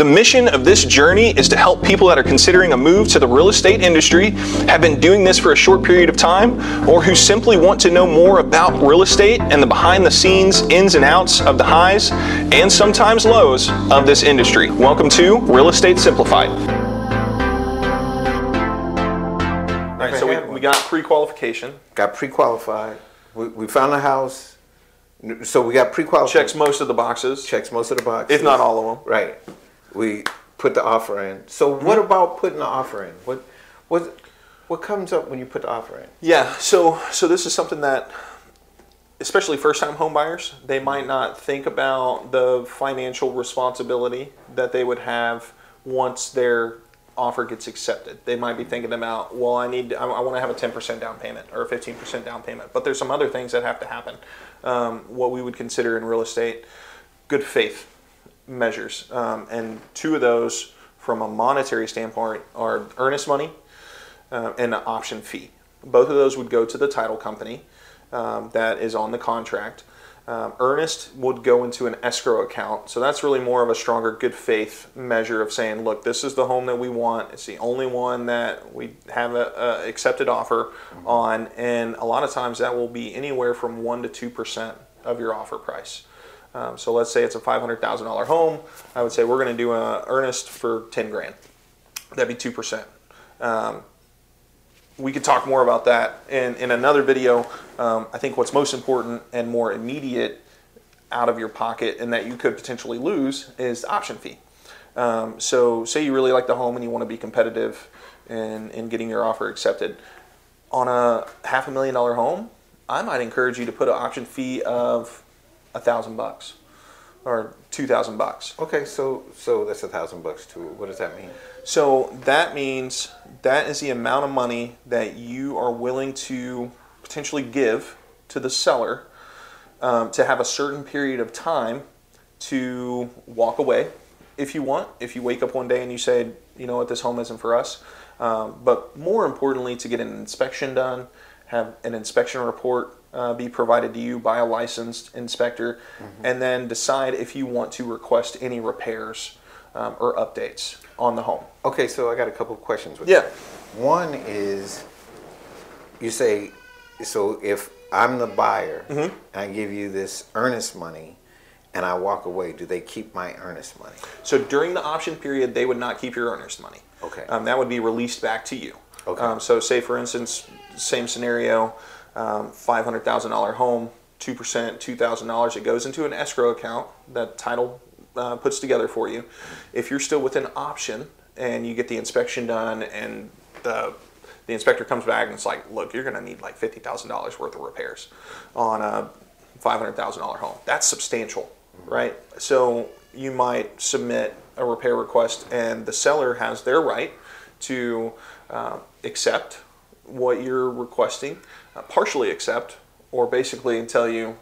The mission of this journey is to help people that are considering a move to the real estate industry, have been doing this for a short period of time, or who simply want to know more about real estate and the behind the scenes ins and outs of the highs and sometimes lows of this industry. Welcome to Real Estate Simplified. All right, so we, we got pre qualification. Got pre-qualified. We, we found a house. So we got pre-qualified. Checks most of the boxes, checks most of the boxes. if not all of them. Right. We put the offer in. So what Mm-hmm. about putting the offer in? What what what comes up when you put the offer in? Yeah, so so this is something that especially first-time home buyers, they might not think about the financial responsibility that they would have once their offer gets accepted. They might be thinking about, well, I need, I, I want to have a 10% down payment or a 15% down payment, but there's some other things that have to happen. Um, what we would consider in real estate good faith measures, um, and two of those from a monetary standpoint are earnest money uh, and an option fee. Both of those would go to the title company um, that is on the contract. Um, earnest would go into an escrow account. So that's really more of a stronger good faith measure of saying, look, this is the home that we want. It's the only one that we have a, a accepted offer on, and a lot of times that will be anywhere from one to two percent of your offer price. Um, so let's say it's a five hundred thousand dollar home. I would say we're going to do a earnest for ten grand. That'd be two percent. Um, we could talk more about that in, in another video. Um, I think what's most important and more immediate out of your pocket and that you could potentially lose is the option fee. Um, so, say you really like the home and you want to be competitive in, in getting your offer accepted. On a half a million dollar home, I might encourage you to put an option fee of a thousand bucks or two thousand bucks. Okay, so so that's a thousand bucks too. What does that mean? So that means that is the amount of money that you are willing to potentially give to the seller um, to have a certain period of time to walk away if you want. If you wake up one day and you say, you know what, this home isn't for us. Um, but more importantly, to get an inspection done, have an inspection report uh, be provided to you by a licensed inspector, and then decide if you want to request any repairs um, or updates on the home. Okay, so I got a couple of questions with Yeah. that. One is you say so if I'm the buyer Mm-hmm. and I give you this earnest money and I walk away, do they keep my earnest money? So during the option period, they would not keep your earnest money. Okay. Um, that would be released back to you. Okay. Um, so say for instance, same scenario, um, five hundred thousand dollar home, two percent, two thousand dollars. It goes into an escrow account that title uh, puts together for you. If you're still within option and you get the inspection done and the the inspector comes back and it's like, look, you're going to need like fifty thousand dollars worth of repairs on a five hundred thousand dollar home. That's substantial, right? So you might submit a repair request, and the seller has their right to uh, accept what you're requesting, uh, partially accept, or basically tell you,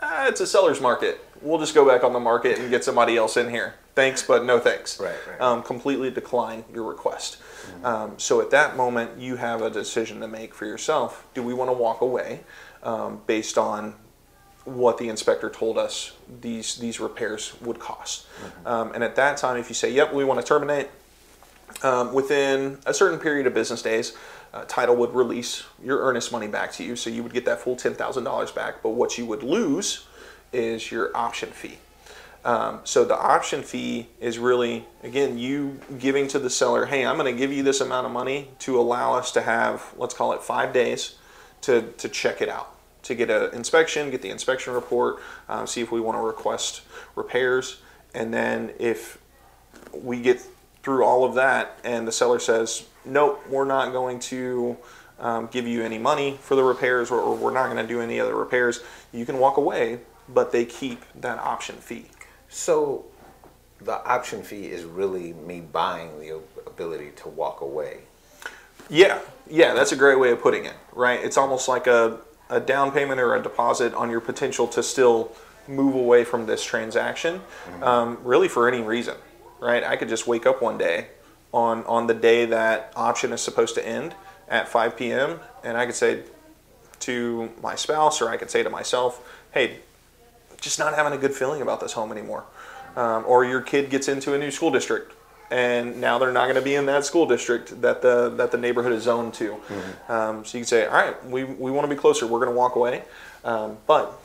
ah, it's a seller's market. We'll just go back on the market and get somebody else in here. Thanks, but no thanks. Right, right. Um, completely decline your request. Um, so at that moment, you have a decision to make for yourself. Do we want to walk away um, based on what the inspector told us these these repairs would cost? Um, and at that time, if you say, "Yep, we want to terminate," um, within a certain period of business days, uh, title would release your earnest money back to you, so you would get that full ten thousand dollars back. But what you would lose is your option fee. Um, so the option fee is really, again, you giving to the seller, hey, I'm going to give you this amount of money to allow us to have, let's call it five days to, to check it out, to get an inspection, get the inspection report, um, see if we want to request repairs. And then if we get through all of that and the seller says, nope, we're not going to um, give you any money for the repairs or, or we're not going to do any other repairs, you can walk away, but they keep that option fee. So the option fee is really me buying the ability to walk away. Yeah, yeah, that's a great way of putting it, right? It's almost like a, a down payment or a deposit on your potential to still move away from this transaction, um, really for any reason, right? I could just wake up one day on, on the day that option is supposed to end at 5 p.m., and I could say to my spouse or I could say to myself, hey, just not having a good feeling about this home anymore. um, or your kid gets into a new school district and now they're not going to be in that school district that the that the neighborhood is zoned to. Mm-hmm. Um, so you can say, all right, we, we want to be closer. We're going to walk away, um, but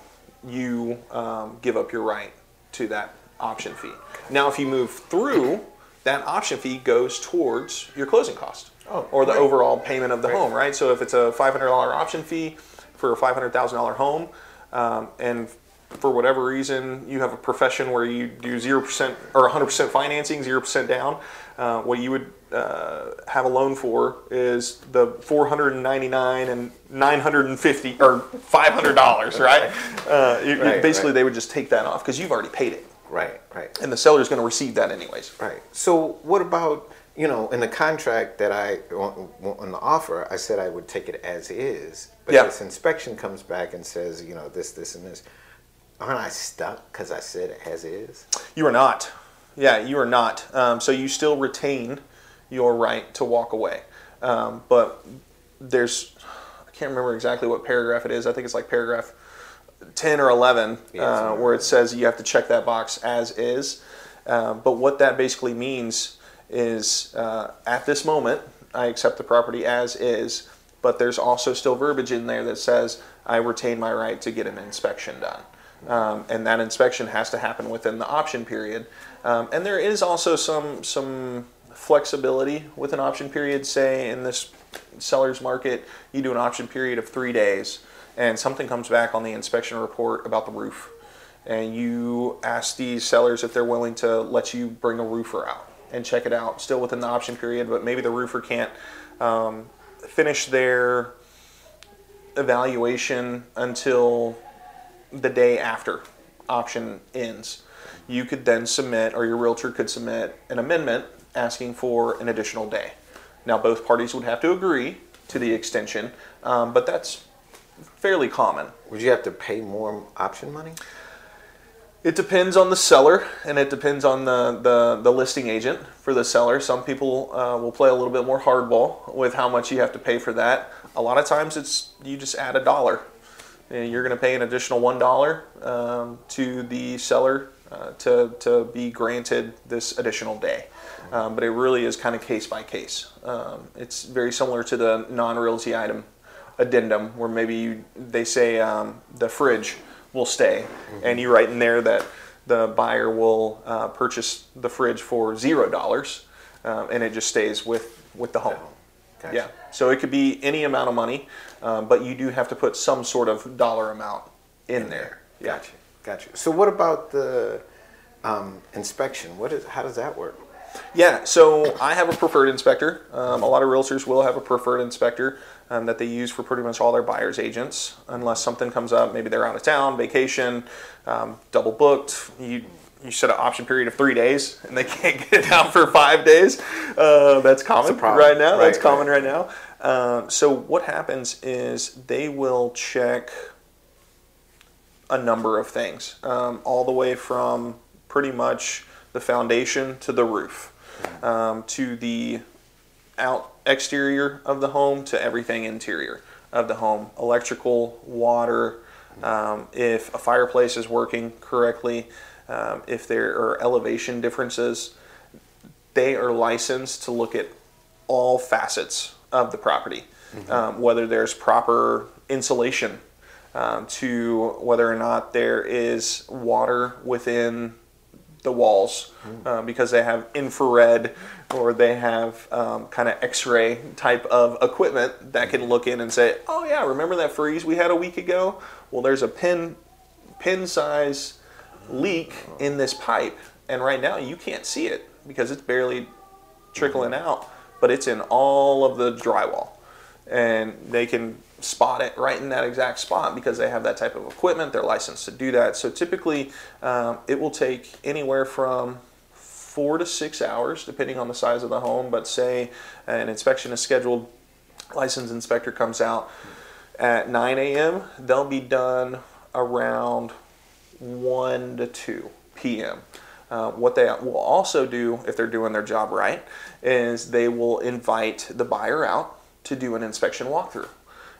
you um, give up your right to that option fee. Now, if you move through, that option fee goes towards your closing cost oh, or the right. overall payment of the right. home, right? So if it's a $500 option fee for a $500,000 home, um, and for whatever reason you have a profession where you do 0% or 100% financing, 0% down, uh, what you would uh, have a loan for is the 499 and 950 or $500, right? Uh, you, right basically, they would just take that off because you've already paid it. Right, right. And the seller is going to receive that anyways. Right. So what about you know, in the contract that I on the offer, I said I would take it as is. But yeah. this inspection comes back and says, you know, this, this, and this aren't I stuck because I said it as is? You are not. Yeah, you are not. Um, so you still retain your right to walk away. Um, but there's, I can't remember exactly what paragraph it is. I think it's like paragraph 10 or 11 uh, where it says you have to check that box as is. Uh, but what that basically means is uh, at this moment, I accept the property as is, but there's also still verbiage in there that says I retain my right to get an inspection done um, and that inspection has to happen within the option period. Um, and there is also some some flexibility with an option period. Say in this seller's market, you do an option period of three days, and something comes back on the inspection report about the roof, and you ask these sellers if they're willing to let you bring a roofer out and check it out, still within the option period, but maybe the roofer can't um, finish their evaluation until the day after option ends. You could then submit, or your realtor could submit, an amendment asking for an additional day. Now, both parties would have to agree to the extension, um, but that's fairly common. Would you have to pay more option money? It depends on the seller and it depends on the, the, the listing agent for the seller. Some people uh, will play a little bit more hardball with how much you have to pay for that. A lot of times it's you just add a dollar And you're going to pay an additional one dollar um, to the seller uh, to to be granted this additional day. Um, but it really is kind of case by case. Um, it's very similar to the non-realty item addendum, where maybe you, they say um, the fridge will stay, mm-hmm. and you write in there that the buyer will uh, purchase the fridge for zero dollars, um, and it just stays with with the home. Gotcha. Yeah. So it could be any amount of money, um, but you do have to put some sort of dollar amount in, in there. there. Gotcha. Gotcha. So what about the um, inspection? What is? How does that work? Yeah, so I have a preferred inspector. Um, a lot of realtors will have a preferred inspector um, that they use for pretty much all their buyer's agents, unless something comes up. Maybe they're out of town, vacation, um, double booked. You you set an option period of three days and they can't get it out for five days. Uh, that's common right now. Right, that's common right, right now. Uh, so what happens is they will check a number of things, um, all the way from pretty much the foundation to the roof, um, to the out exterior of the home to everything interior of the home, electrical, water. Um, if a fireplace is working correctly, um, if there are elevation differences, they are licensed to look at all facets of the property, mm-hmm. um, whether there's proper insulation, um, to whether or not there is water within the walls mm. uh, because they have infrared or they have um, kind of x-ray type of equipment that can look in and say oh yeah remember that freeze we had a week ago? Well there's a pin pin size leak in this pipe, and right now you can't see it because it's barely trickling out, but it's in all of the drywall, and they can spot it right in that exact spot because they have that type of equipment. They're licensed to do that. So typically, um, it will take anywhere from four to six hours, depending on the size of the home. But say an inspection is scheduled, licensed inspector comes out at 9 a.m. They'll be done around 1 to 2 p.m. Uh, what they will also do, if they're doing their job right, is they will invite the buyer out to do an inspection walkthrough.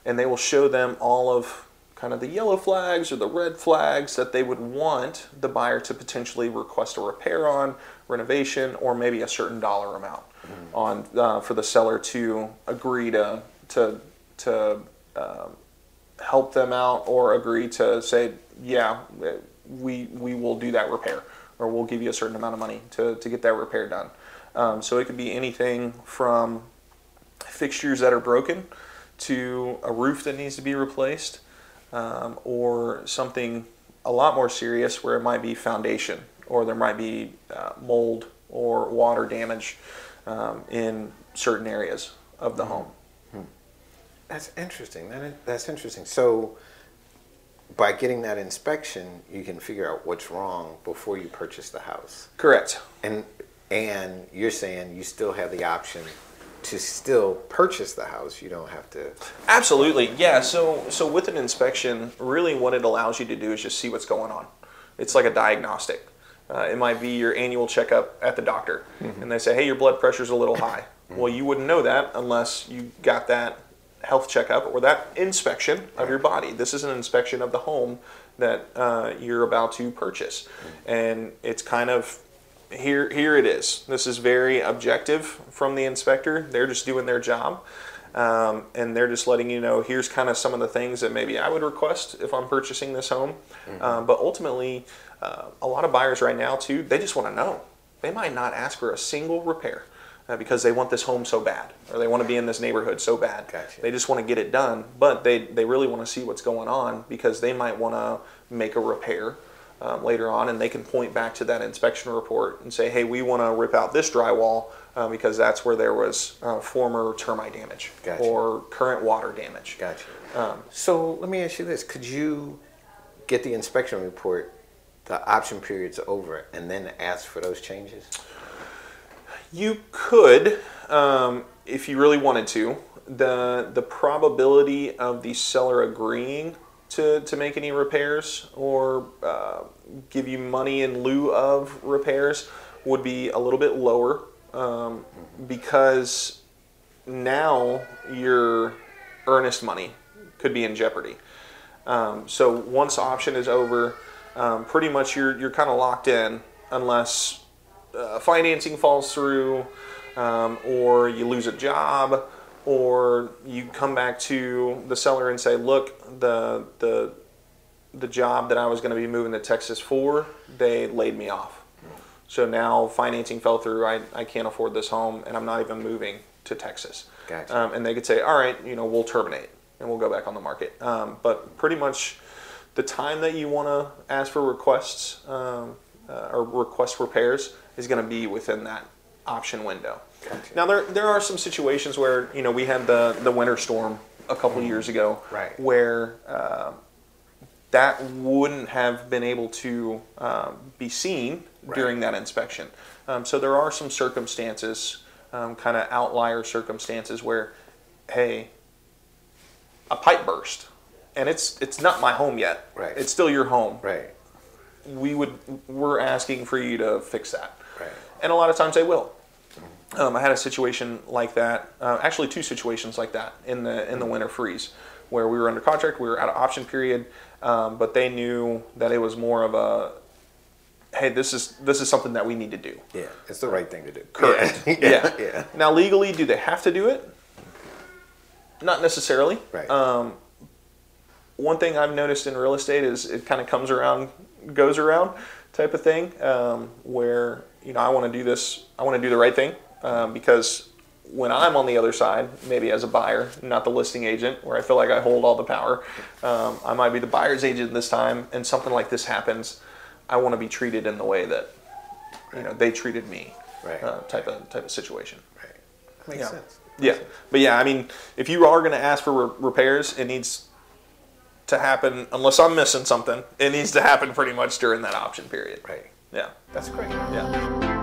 And they will show them all of kind of the yellow flags or the red flags that they would want the buyer to potentially request a repair on, renovation, or maybe a certain dollar amount mm-hmm. on uh, for the seller to agree to to to um, help them out or agree to say, yeah, we we will do that repair or we'll give you a certain amount of money to, to get that repair done. Um, so it could be anything from fixtures that are broken to a roof that needs to be replaced um, or something a lot more serious where it might be foundation or there might be uh, mold or water damage um, in certain areas of the home. Hmm. That's interesting. That, that's interesting. So, by getting that inspection, you can figure out what's wrong before you purchase the house. Correct. And and you're saying you still have the option to still purchase the house. You don't have to. Absolutely, yeah. So so with an inspection, really what it allows you to do is just see what's going on. It's like a diagnostic. Uh, it might be your annual checkup at the doctor, mm-hmm. and they say, "Hey, your blood pressure's a little high." Mm-hmm. Well, you wouldn't know that unless you got that health checkup or that inspection right. of your body. This is an inspection of the home that uh, you're about to purchase, mm-hmm. and it's kind of here here it is. This is very objective from the inspector. They're just doing their job. Um, and they're just letting you know here's kind of some of the things that maybe I would request if I'm purchasing this home. Mm-hmm. Um, but ultimately, uh, a lot of buyers right now too, they just want to know. They might not ask for a single repair uh, because they want this home so bad, or they want to be in this neighborhood so bad. Gotcha. They just want to get it done, but they they really want to see what's going on because they might want to make a repair um, later on, and they can point back to that inspection report and say, hey, we want to rip out this drywall uh, because that's where there was uh, former termite damage gotcha. or current water damage. Gotcha. Um, so let me ask you this: Could you get the inspection report, the option period's over, and then ask for those changes? You could, um, if you really wanted to. the The probability of the seller agreeing to, to make any repairs or uh, give you money in lieu of repairs would be a little bit lower um, because now your earnest money could be in jeopardy. Um, so once option is over, um, pretty much you're, you're kind of locked in unless uh, financing falls through um, or you lose a job or you come back to the seller and say, "Look, the the the job that I was going to be moving to Texas for, they laid me off. So now financing fell through. I, I can't afford this home, and I'm not even moving to Texas. Gotcha. Um, and they could say, all right, you know, we'll terminate and we'll go back on the market. Um, but pretty much the time that you want to ask for requests um, uh, or request repairs is going to be within that option window. Gotcha. Now there there are some situations where you know we had the the winter storm a couple mm. years ago, right. where uh, that wouldn't have been able to um, be seen right. during that inspection. Um, so there are some circumstances, um, kind of outlier circumstances where, hey, a pipe burst, and it's it's not my home yet. Right. It's still your home. Right. We would we're asking for you to fix that. Right. And a lot of times they will. Um, I had a situation like that, uh, actually two situations like that in the in the winter freeze, where we were under contract, we were out of option period, um, but they knew that it was more of a, hey, this is this is something that we need to do. Yeah, it's the right thing to do. Correct. Yeah. yeah. yeah. Now legally, do they have to do it? Not necessarily. Right. Um, one thing I've noticed in real estate is it kind of comes around, goes around, type of thing, um, where you know I want to do this, I want to do the right thing um, because when I'm on the other side, maybe as a buyer, not the listing agent, where I feel like I hold all the power, um, I might be the buyer's agent this time, and something like this happens, I want to be treated in the way that you know they treated me, right. uh, type of type of situation. Right. That makes yeah. sense. yeah, but yeah, I mean, if you are going to ask for re- repairs, it needs to happen. Unless I'm missing something, it needs to happen pretty much during that option period. Right. Yeah. That's great. Yeah.